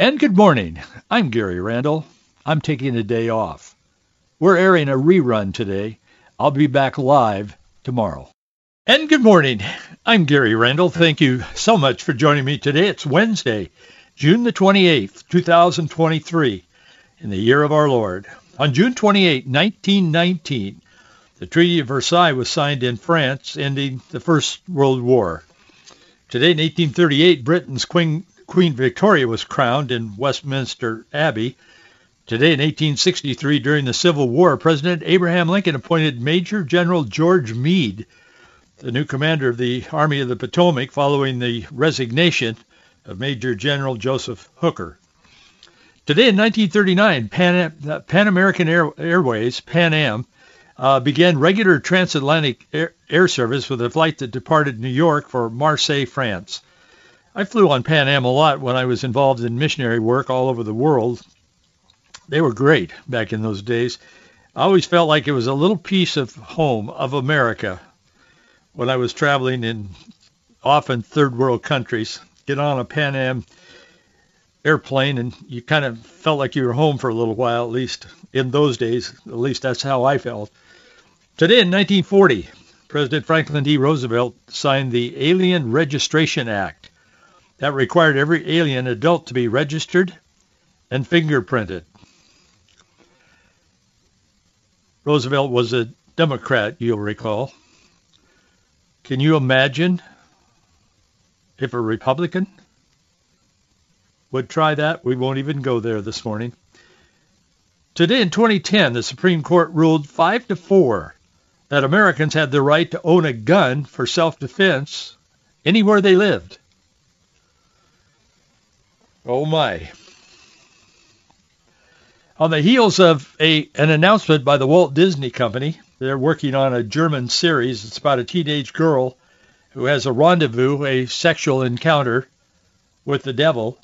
And good morning. I'm Gary Randall. I'm taking a day off. We're airing a rerun today. I'll be back live tomorrow. And good morning. I'm Gary Randall. Thank you so much for joining me today. It's Wednesday, June the 28th, 2023, in the year of our Lord. On June 28, 1919, the Treaty of Versailles was signed in France, ending the First World War. Today, in 1838, Britain's Queen, Queen Victoria was crowned in Westminster Abbey. Today, in 1863, during the Civil War, President Abraham Lincoln appointed Major General George Meade, the new commander of the Army of the Potomac, following the resignation of Major General Joseph Hooker. Today, in 1939, Pan, Pan American Air, Airways, Pan Am, uh, began regular transatlantic air, air service with a flight that departed New York for Marseille, France. I flew on Pan Am a lot when I was involved in missionary work all over the world. They were great back in those days. I always felt like it was a little piece of home of America when I was traveling in often third world countries. Get on a Pan Am airplane and you kind of felt like you were home for a little while, at least in those days. At least that's how I felt. Today in 1940, President Franklin D. Roosevelt signed the Alien Registration Act. That required every alien adult to be registered and fingerprinted. Roosevelt was a Democrat, you'll recall. Can you imagine if a Republican would try that? We won't even go there this morning. Today in 2010, the Supreme Court ruled 5 to 4 that Americans had the right to own a gun for self-defense anywhere they lived. Oh my. On the heels of a, an announcement by the Walt Disney Company, they're working on a German series. It's about a teenage girl who has a rendezvous, a sexual encounter with the devil.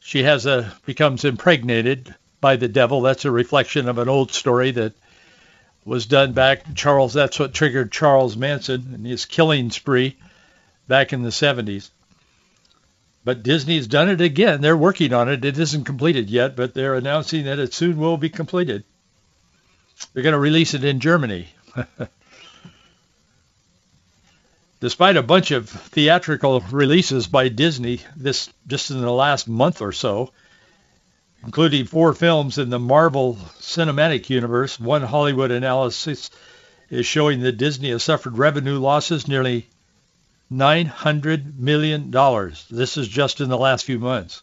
She has a becomes impregnated by the devil. That's a reflection of an old story that was done back Charles. That's what triggered Charles Manson and his killing spree back in the 70s. But Disney's done it again. They're working on it. It isn't completed yet, but they're announcing that it soon will be completed. They're going to release it in Germany. Despite a bunch of theatrical releases by Disney this just in the last month or so, including four films in the Marvel Cinematic Universe, one Hollywood analysis is showing that Disney has suffered revenue losses nearly $900 million. This is just in the last few months.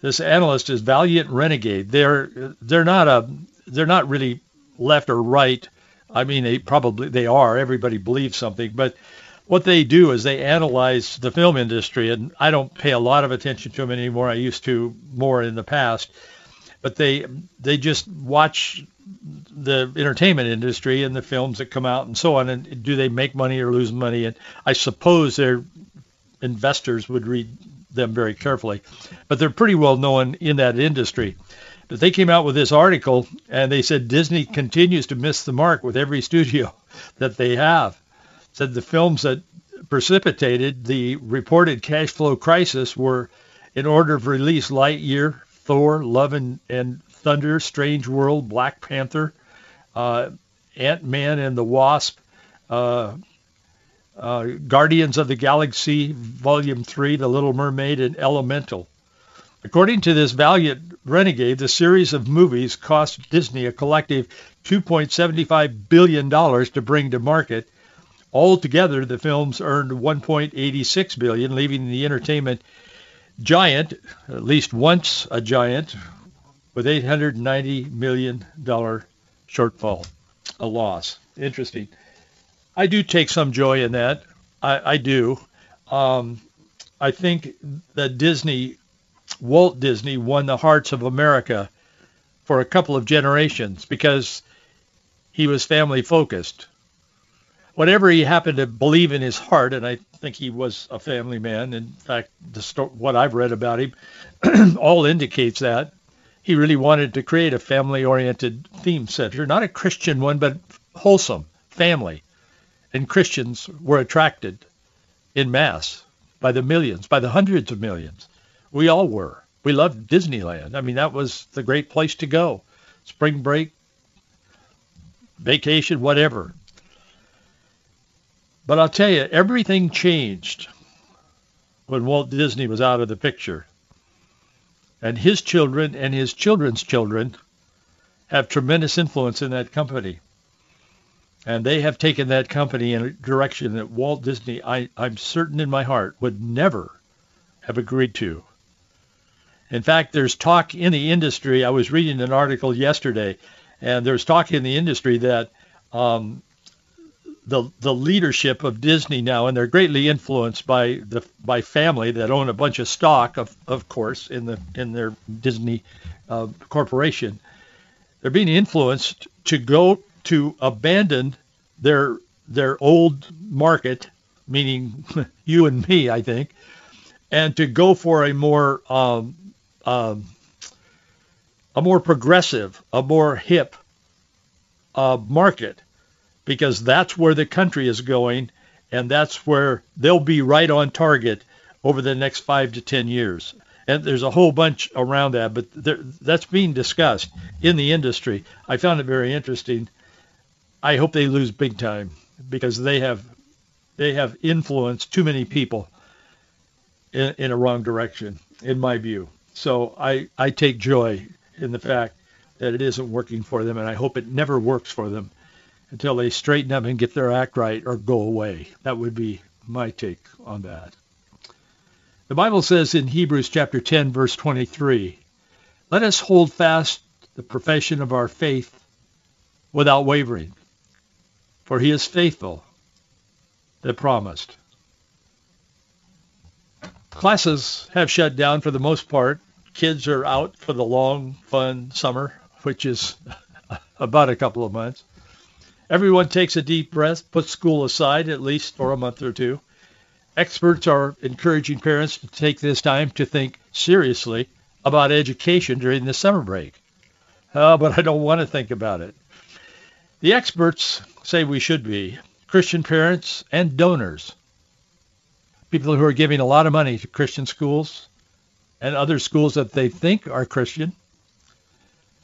This analyst is Valiant Renegade. They're they're not a they're not really left or right. I mean, they probably they are. Everybody believes something, but what they do is they analyze the film industry, and I don't pay a lot of attention to them anymore. I used to more in the past, but they they just watch the entertainment industry and the films that come out and so on, and do they make money or lose money? And I suppose their investors would read them very carefully, but they're pretty well known in that industry. But they came out with this article and they said Disney continues to miss the mark with every studio that they have. Said the films that precipitated the reported cash flow crisis were in order of release Lightyear, Thor, Love and, and Thunder, Strange World, Black Panther, uh, Ant-Man and the Wasp, uh, uh, Guardians of the Galaxy Volume 3, The Little Mermaid, and Elemental. According to this valiant renegade, the series of movies cost Disney a collective $2.75 billion to bring to market. Altogether, the films earned 1.86 billion, leaving the entertainment giant, at least once a giant, with $890 million shortfall, a loss. Interesting. I do take some joy in that. I, I do. Um, I think that Disney Walt Disney won the hearts of America for a couple of generations because he was family focused. Whatever he happened to believe in his heart, and I think he was a family man. In fact, the sto- what I've read about him all indicates that he really wanted to create a family-oriented theme center, not a Christian one, but wholesome family. And Christians were attracted in mass by the millions, by the hundreds of millions. We all were. We loved Disneyland. I mean, that was the great place to go. Spring break, vacation, whatever. But I'll tell you, everything changed when Walt Disney was out of the picture. And his children and his children's children have tremendous influence in that company. And they have taken that company in a direction that Walt Disney, I, I'm certain in my heart, would never have agreed to. In fact, there's talk in the industry. I was reading an article yesterday, and there's talk in the industry that um, the the leadership of Disney now, and they're greatly influenced by the by family that own a bunch of stock, of of course, in the in their Disney uh, corporation. They're being influenced to go to abandon their their old market, meaning you and me, I think, and to go for a more um, um, a more progressive, a more hip uh, market because that's where the country is going, and that's where they'll be right on target over the next five to ten years. And there's a whole bunch around that, but there, that's being discussed in the industry. I found it very interesting. I hope they lose big time because they have they have influenced too many people in, in a wrong direction, in my view. So I, I take joy in the fact that it isn't working for them, and I hope it never works for them until they straighten up and get their act right or go away. That would be my take on that. The Bible says in Hebrews chapter 10, verse 23, let us hold fast the profession of our faith without wavering, for he is faithful that promised. Classes have shut down for the most part. Kids are out for the long, fun summer, which is about a couple of months. Everyone takes a deep breath, puts school aside at least for a month or two. Experts are encouraging parents to take this time to think seriously about education during the summer break. Oh, but I don't want to think about it. The experts say we should be. Christian parents and donors. People who are giving a lot of money to Christian schools and other schools that they think are Christian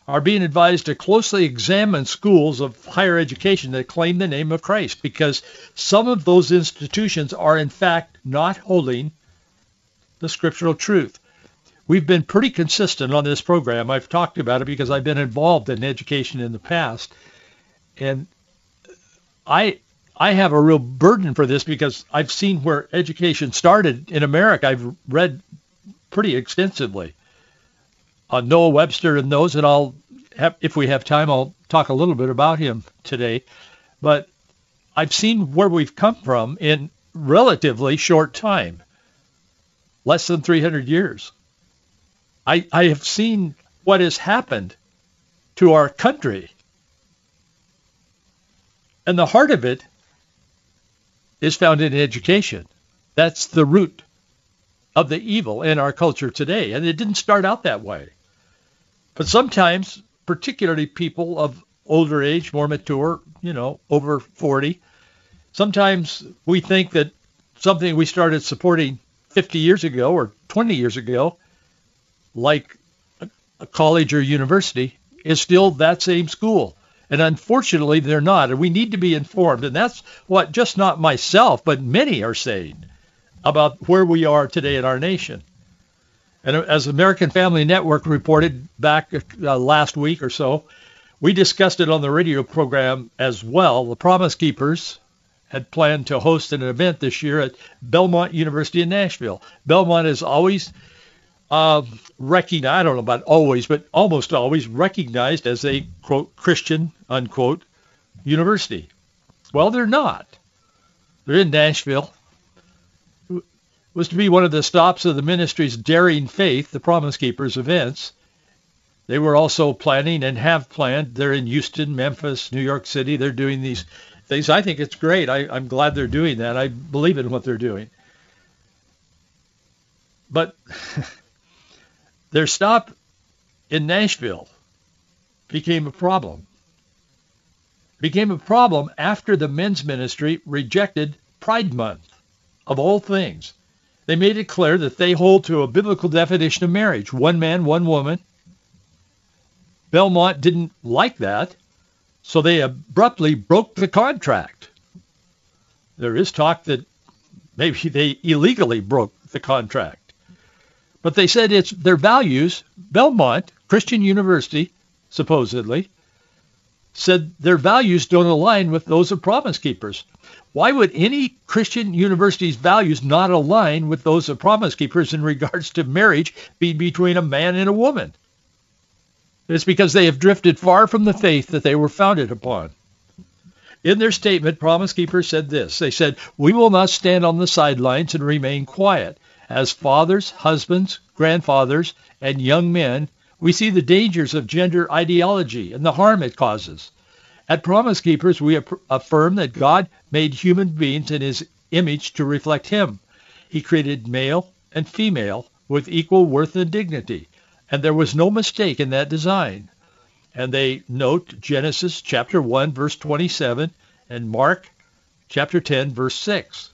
are being advised to closely examine schools of higher education that claim the name of Christ because some of those institutions are in fact not holding the scriptural truth. We've been pretty consistent on this program. I've talked about it because I've been involved in education in the past. And I I have a real burden for this because I've seen where education started in America. I've read pretty extensively uh, Noah Webster and those, and I'll have, if we have time, I'll talk a little bit about him today. But I've seen where we've come from in relatively short time, less than 300 years. I, I have seen what has happened to our country. And the heart of it is found in education. That's the root of the evil in our culture today. And it didn't start out that way. But sometimes, particularly people of older age, more mature, you know, over 40, sometimes we think that something we started supporting 50 years ago or 20 years ago, like a college or university, is still that same school. And unfortunately, they're not. And we need to be informed. And that's what just not myself, but many are saying about where we are today in our nation. And as American Family Network reported back uh, last week or so, we discussed it on the radio program as well. The Promise Keepers had planned to host an event this year at Belmont University in Nashville. Belmont is always uh, recognized, I don't know about always, but almost always recognized as a, quote, Christian, unquote, university. Well, they're not. They're in Nashville was to be one of the stops of the ministry's Daring Faith, the Promise Keepers events. They were also planning and have planned. They're in Houston, Memphis, New York City. They're doing these things. I think it's great. I, I'm glad they're doing that. I believe in what they're doing. But their stop in Nashville became a problem. Became a problem after the men's ministry rejected Pride Month, of all things. They made it clear that they hold to a biblical definition of marriage, one man, one woman. Belmont didn't like that, so they abruptly broke the contract. There is talk that maybe they illegally broke the contract. But they said it's their values. Belmont, Christian University, supposedly, said their values don't align with those of Promise Keepers. Why would any Christian university's values not align with those of Promise Keepers in regards to marriage being between a man and a woman? It's because they have drifted far from the faith that they were founded upon. In their statement, Promise Keepers said this. They said, we will not stand on the sidelines and remain quiet. As fathers, husbands, grandfathers, and young men, we see the dangers of gender ideology and the harm it causes. At Promise Keepers, we affirm that God made human beings in his image to reflect him. He created male and female with equal worth and dignity, and there was no mistake in that design. And they note Genesis chapter 1 verse 27 and Mark chapter 10 verse 6.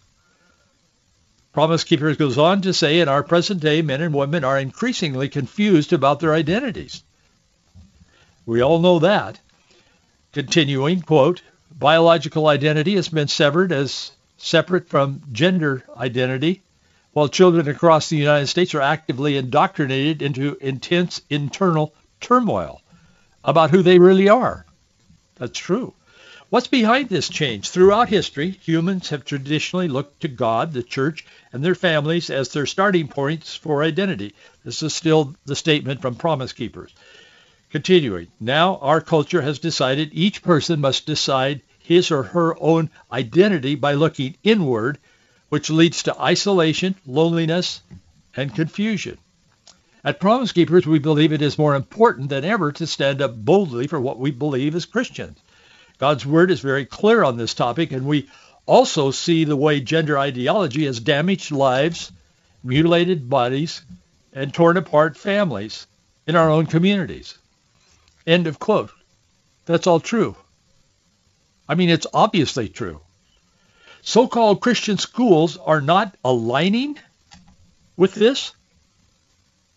Promise Keepers goes on to say in our present day men and women are increasingly confused about their identities. We all know that. Continuing, quote, biological identity has been severed as separate from gender identity, while children across the United States are actively indoctrinated into intense internal turmoil about who they really are. That's true. What's behind this change? Throughout history, humans have traditionally looked to God, the church, and their families as their starting points for identity. This is still the statement from Promise Keepers. Continuing, now our culture has decided each person must decide his or her own identity by looking inward, which leads to isolation, loneliness, and confusion. At Promise Keepers, we believe it is more important than ever to stand up boldly for what we believe as Christians. God's word is very clear on this topic, and we also see the way gender ideology has damaged lives, mutilated bodies, and torn apart families in our own communities. End of quote. That's all true. I mean, it's obviously true. So-called Christian schools are not aligning with this,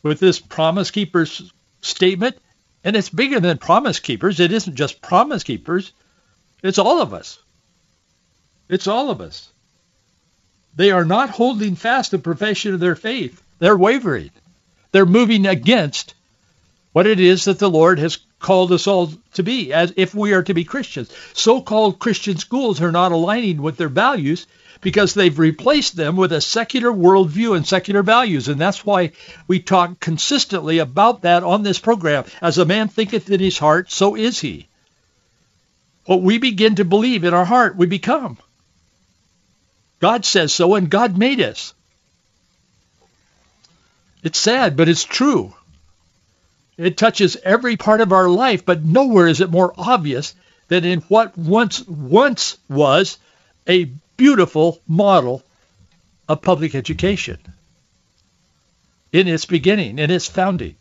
with this Promise Keepers statement. And it's bigger than Promise Keepers. It isn't just Promise Keepers. It's all of us. It's all of us. They are not holding fast the profession of their faith. They're wavering. They're moving against what it is that the Lord has called us all to be, as if we are to be Christians. So-called Christian schools are not aligning with their values because they've replaced them with a secular worldview and secular values. And that's why we talk consistently about that on this program. As a man thinketh in his heart, so is he. What we begin to believe in our heart, we become. God says so, and God made us. It's sad, but it's true. It touches every part of our life, but nowhere is it more obvious than in what once once was a beautiful model of public education in its beginning, in its founding.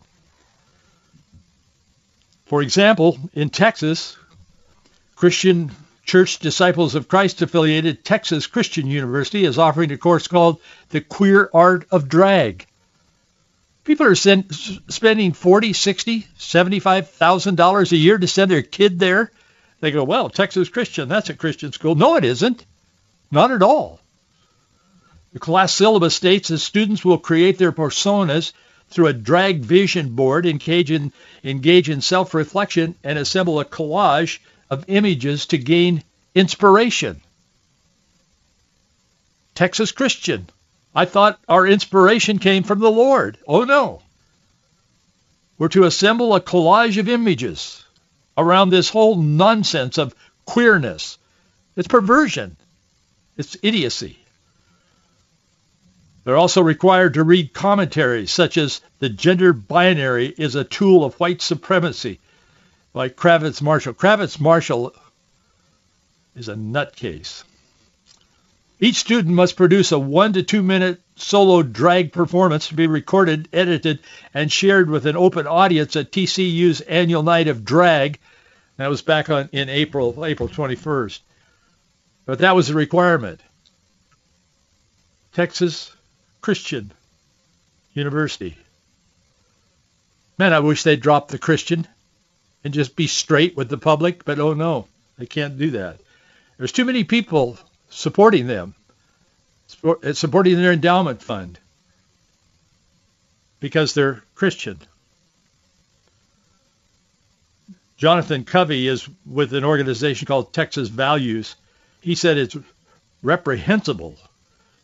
For example, in Texas, Christian Church Disciples of Christ affiliated Texas Christian University is offering a course called The Queer Art of Drag. People are send, spending forty, sixty, seventy-five thousand dollars a year to send their kid there. They go, well, Texas Christian, that's a Christian school. No, it isn't. Not at all. The class syllabus states that students will create their personas through a drag vision board, engage in, engage in self-reflection, and assemble a collage of images to gain inspiration. Texas Christian. I thought our inspiration came from the Lord. Oh no. We're to assemble a collage of images around this whole nonsense of queerness. It's perversion. It's idiocy. They're also required to read commentaries such as The Gender Binary is a Tool of White Supremacy by Kravitz Marshall. Kravitz Marshall is a nutcase. Each student must produce a one to two minute solo drag performance to be recorded, edited, and shared with an open audience at TCU's annual night of drag. That was back on in April, April 21st. But that was the requirement. Texas Christian University. Man, I wish they'd drop the Christian and just be straight with the public, but oh no, they can't do that. There's too many people supporting them, uh, supporting their endowment fund because they're Christian. Jonathan Covey is with an organization called Texas Values. He said it's reprehensible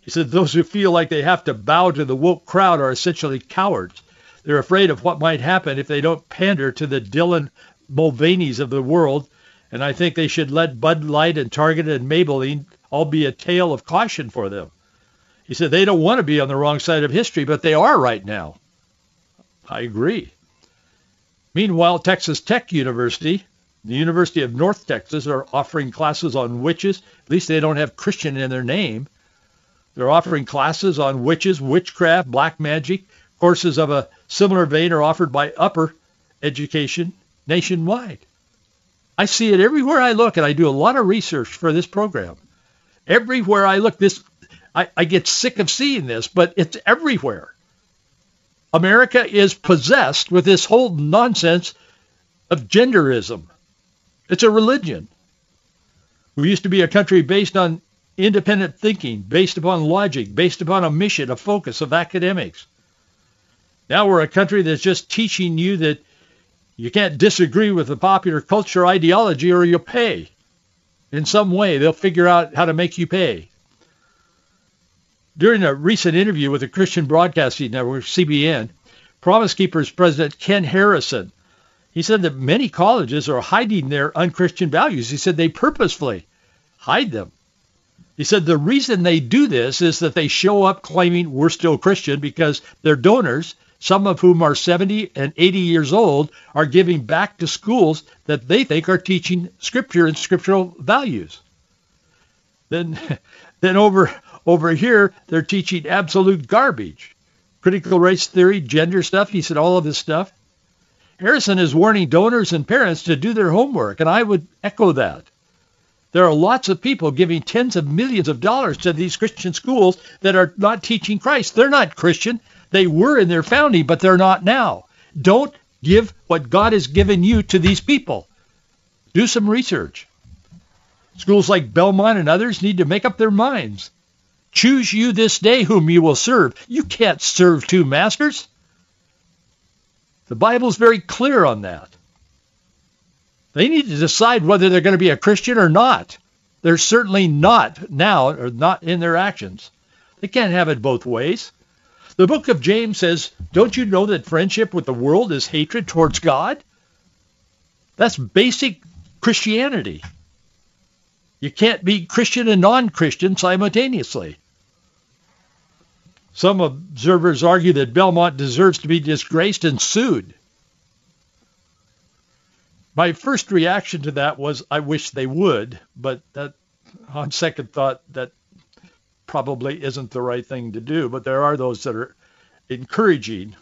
he said those who feel like they have to bow to the woke crowd are essentially cowards. They're afraid of what might happen if they don't pander to the Dylan Mulvaneys of the world, and I think they should let Bud Light and Target and Maybelline all be a tale of caution for them. He said they don't want to be on the wrong side of history, but they are right now. I agree. Meanwhile, Texas Tech University, the University of North Texas, are offering classes on witches. At least they don't have Christian in their name. They're offering classes on witches, witchcraft, black magic. Courses of a similar vein are offered by Upper Education nationwide. I see it everywhere I look, and I do a lot of research for this program. Everywhere I look, this I, I get sick of seeing this, but it's everywhere. America is possessed with this whole nonsense of genderism. It's a religion. We used to be a country based on independent thinking based upon logic, based upon a mission, a focus of academics. Now we're a country that's just teaching you that you can't disagree with the popular culture ideology or you'll pay. In some way, they'll figure out how to make you pay. During a recent interview with the Christian Broadcasting Network, CBN, Promise Keepers President Ken Harrison, he said that many colleges are hiding their unchristian values. He said they purposefully hide them he said the reason they do this is that they show up claiming we're still Christian because their donors, some of whom are 70 and 80 years old, are giving back to schools that they think are teaching scripture and scriptural values. Then, then over over here, they're teaching absolute garbage. Critical race theory, gender stuff. He said all of this stuff. Harrison is warning donors and parents to do their homework, and I would echo that. There are lots of people giving tens of millions of dollars to these Christian schools that are not teaching Christ. They're not Christian. They were in their founding, but they're not now. Don't give what God has given you to these people. Do some research. Schools like Belmont and others need to make up their minds. Choose you this day whom you will serve. You can't serve two masters. The Bible's very clear on that. They need to decide whether they're going to be a Christian or not. They're certainly not now, or not in their actions. They can't have it both ways. The book of James says, don't you know that friendship with the world is hatred towards God? That's basic Christianity. You can't be Christian and non-Christian simultaneously. Some observers argue that Belmont deserves to be disgraced and sued. My first reaction to that was, I wish they would, but that, on second thought, that probably isn't the right thing to do. But there are those that are encouraging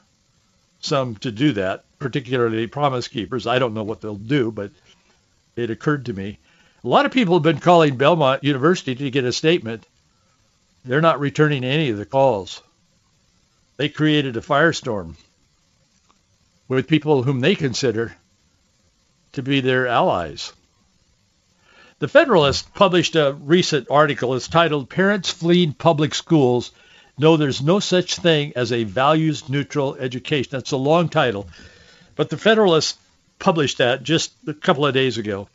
some to do that, particularly Promise Keepers. I don't know what they'll do, but it occurred to me. A lot of people have been calling Belmont University to get a statement. They're not returning any of the calls. They created a firestorm with people whom they consider to be their allies. The Federalist published a recent article. It's titled Parents Fleeing Public Schools Know There's No Such Thing as a Values Neutral Education. That's a long title. But the Federalist published that just a couple of days ago.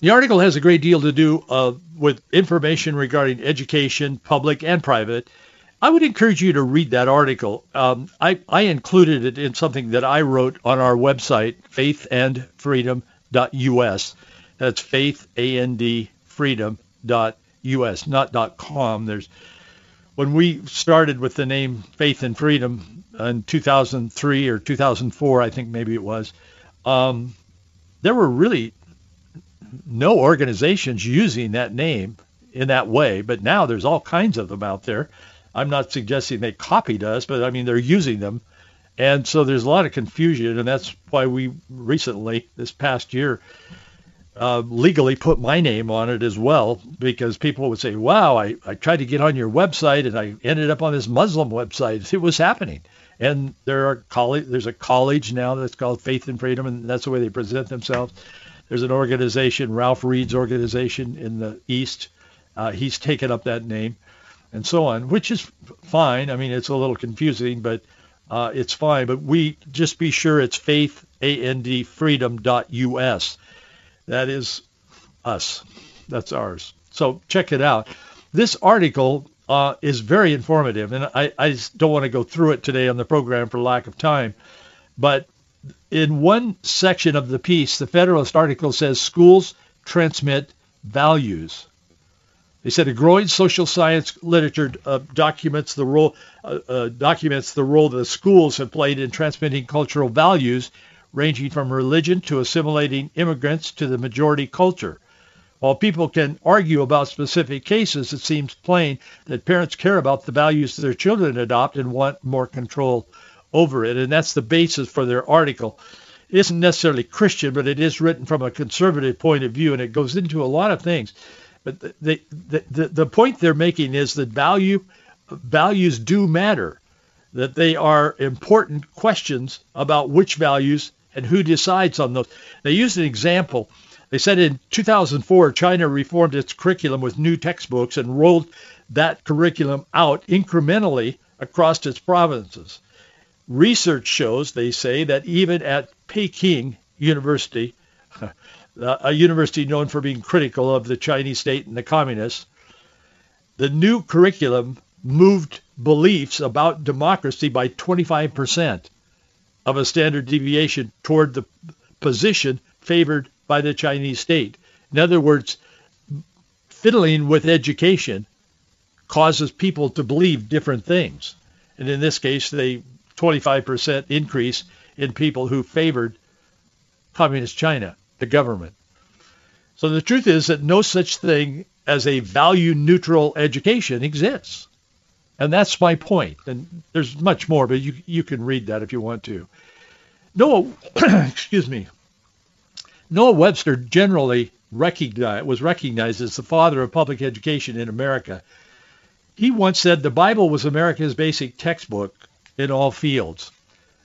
The article has a great deal to do uh, with information regarding education, public and private, I would encourage you to read that article. Um, I, I included it in something that I wrote on our website, faithandfreedom.us. That's faith, not .com. There's when we started with the name Faith and Freedom in 2003 or 2004, I think maybe it was, um, there were really no organizations using that name in that way. But now there's all kinds of them out there. I'm not suggesting they copied us, but I mean they're using them. And so there's a lot of confusion, and that's why we recently, this past year, uh, legally put my name on it as well because people would say, wow, I, I tried to get on your website and I ended up on this Muslim website. It was happening. And there are college, there's a college now that's called Faith and Freedom, and that's the way they present themselves. There's an organization, Ralph Reed's organization in the East. Uh, he's taken up that name and so on, which is fine. I mean, it's a little confusing, but uh, it's fine. But we just be sure it's faith, A-N-D, freedom.us. That is us. That's ours. So check it out. This article uh, is very informative, and I, I don't want to go through it today on the program for lack of time. But in one section of the piece, the Federalist article says schools transmit values. They said a growing social science literature uh, documents the role uh, uh, documents the role that schools have played in transmitting cultural values, ranging from religion to assimilating immigrants to the majority culture. While people can argue about specific cases, it seems plain that parents care about the values their children adopt and want more control over it. And that's the basis for their article. It isn't necessarily Christian, but it is written from a conservative point of view, and it goes into a lot of things. But the, the, the, the point they're making is that value values do matter, that they are important questions about which values and who decides on those. They used an example. They said in 2004, China reformed its curriculum with new textbooks and rolled that curriculum out incrementally across its provinces. Research shows, they say, that even at Peking University, Uh, a university known for being critical of the Chinese state and the communists, the new curriculum moved beliefs about democracy by 25% of a standard deviation toward the position favored by the Chinese state. In other words, fiddling with education causes people to believe different things. And in this case, the 25% increase in people who favored communist China the government. So the truth is that no such thing as a value neutral education exists. And that's my point. And there's much more, but you, you can read that if you want to. Noah, excuse me, Noah Webster generally recognized, was recognized as the father of public education in America. He once said the Bible was America's basic textbook in all fields.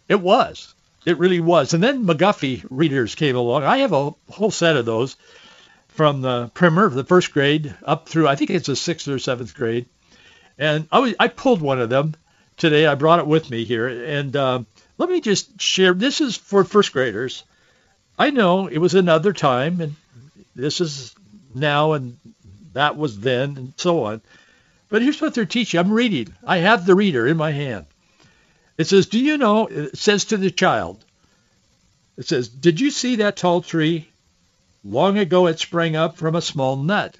It was. It really was. And then McGuffey readers came along. I have a whole set of those from the primer, the first grade, up through I think it's the sixth or seventh grade. And I was, I pulled one of them today. I brought it with me here, and uh, let me just share. This is for first graders. I know it was another time, and this is now, and that was then, and so on. But here's what they're teaching. I'm reading. I have the reader in my hand. It says, do you know, it says to the child, it says, did you see that tall tree? Long ago it sprang up from a small nut.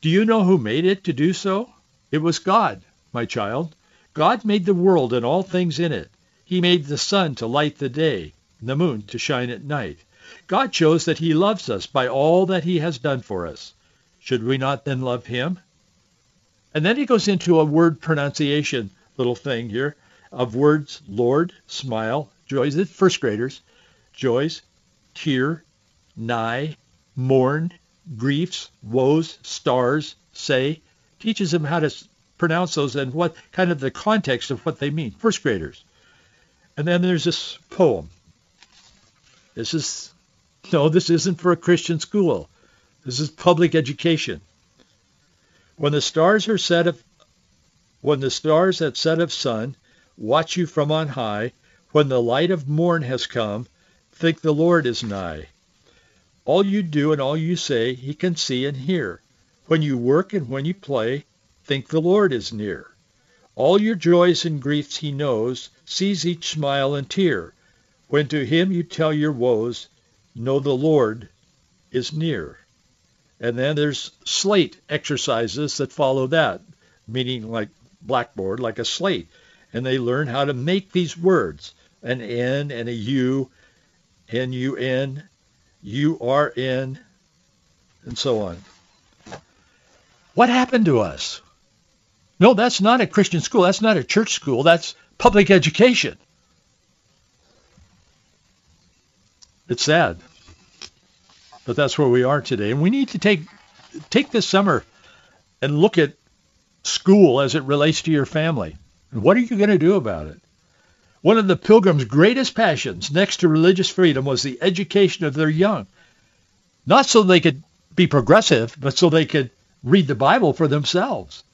Do you know who made it to do so? It was God, my child. God made the world and all things in it. He made the sun to light the day, the moon to shine at night. God shows that he loves us by all that he has done for us. Should we not then love him? And then he goes into a word pronunciation little thing here of words Lord, smile, joys, first graders, joys, tear, nigh, mourn, griefs, woes, stars, say, teaches them how to pronounce those and what kind of the context of what they mean, first graders. And then there's this poem. This is, no, this isn't for a Christian school. This is public education. When the stars are set of, when the stars at set of sun watch you from on high. When the light of morn has come, think the Lord is nigh. All you do and all you say, he can see and hear. When you work and when you play, think the Lord is near. All your joys and griefs he knows, sees each smile and tear. When to him you tell your woes, know the Lord is near. And then there's slate exercises that follow that, meaning like blackboard like a slate, and they learn how to make these words, an N and a U, N-U-N, U-R-N, and so on. What happened to us? No, that's not a Christian school. That's not a church school. That's public education. It's sad. But that's where we are today. And we need to take take this summer and look at school as it relates to your family. What are you going to do about it? One of the pilgrims' greatest passions next to religious freedom was the education of their young. Not so they could be progressive, but so they could read the Bible for themselves.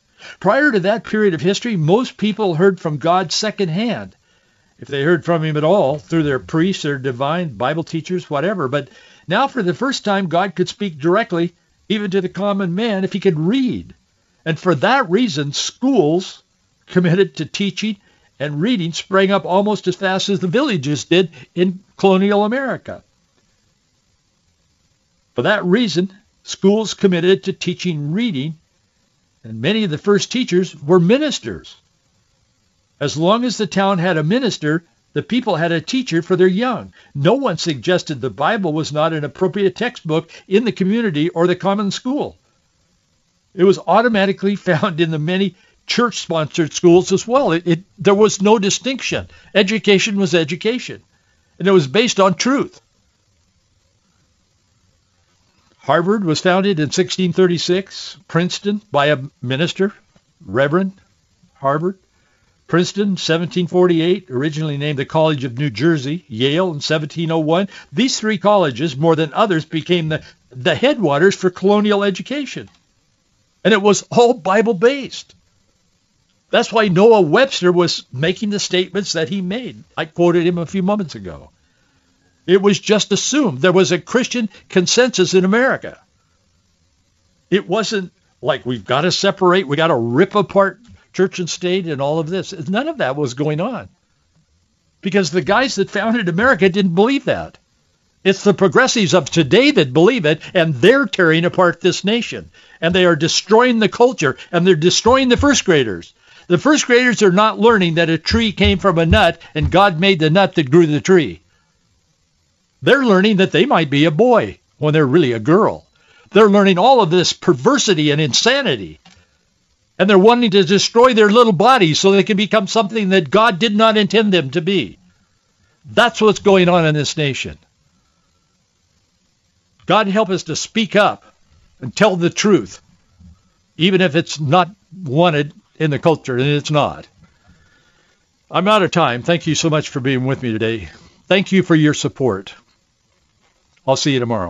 Prior to that period of history, most people heard from God secondhand. If they heard from him at all, through their priests or divine Bible teachers, whatever. But now for the first time, God could speak directly even to the common man if he could read. And for that reason, schools committed to teaching and reading sprang up almost as fast as the villages did in colonial America. For that reason, schools committed to teaching reading, and many of the first teachers were ministers. As long as the town had a minister, the people had a teacher for their young. No one suggested the Bible was not an appropriate textbook in the community or the common school. It was automatically found in the many church-sponsored schools as well. It, it, there was no distinction. Education was education, and it was based on truth. Harvard was founded in 1636. Princeton by a minister, Reverend Harvard. Princeton, 1748, originally named the College of New Jersey, Yale in 1701. These three colleges, more than others, became the, the headwaters for colonial education. And it was all Bible-based. That's why Noah Webster was making the statements that he made. I quoted him a few moments ago. It was just assumed there was a Christian consensus in America. It wasn't like we've got to separate, we got to rip apart church and state and all of this. None of that was going on. Because the guys that founded America didn't believe that. It's the progressives of today that believe it, and they're tearing apart this nation. And they are destroying the culture, and they're destroying the first graders. The first graders are not learning that a tree came from a nut, and God made the nut that grew the tree. They're learning that they might be a boy when they're really a girl. They're learning all of this perversity and insanity and they're wanting to destroy their little bodies so they can become something that God did not intend them to be. That's what's going on in this nation. God help us to speak up and tell the truth, even if it's not wanted in the culture, and it's not. I'm out of time. Thank you so much for being with me today. Thank you for your support. I'll see you tomorrow.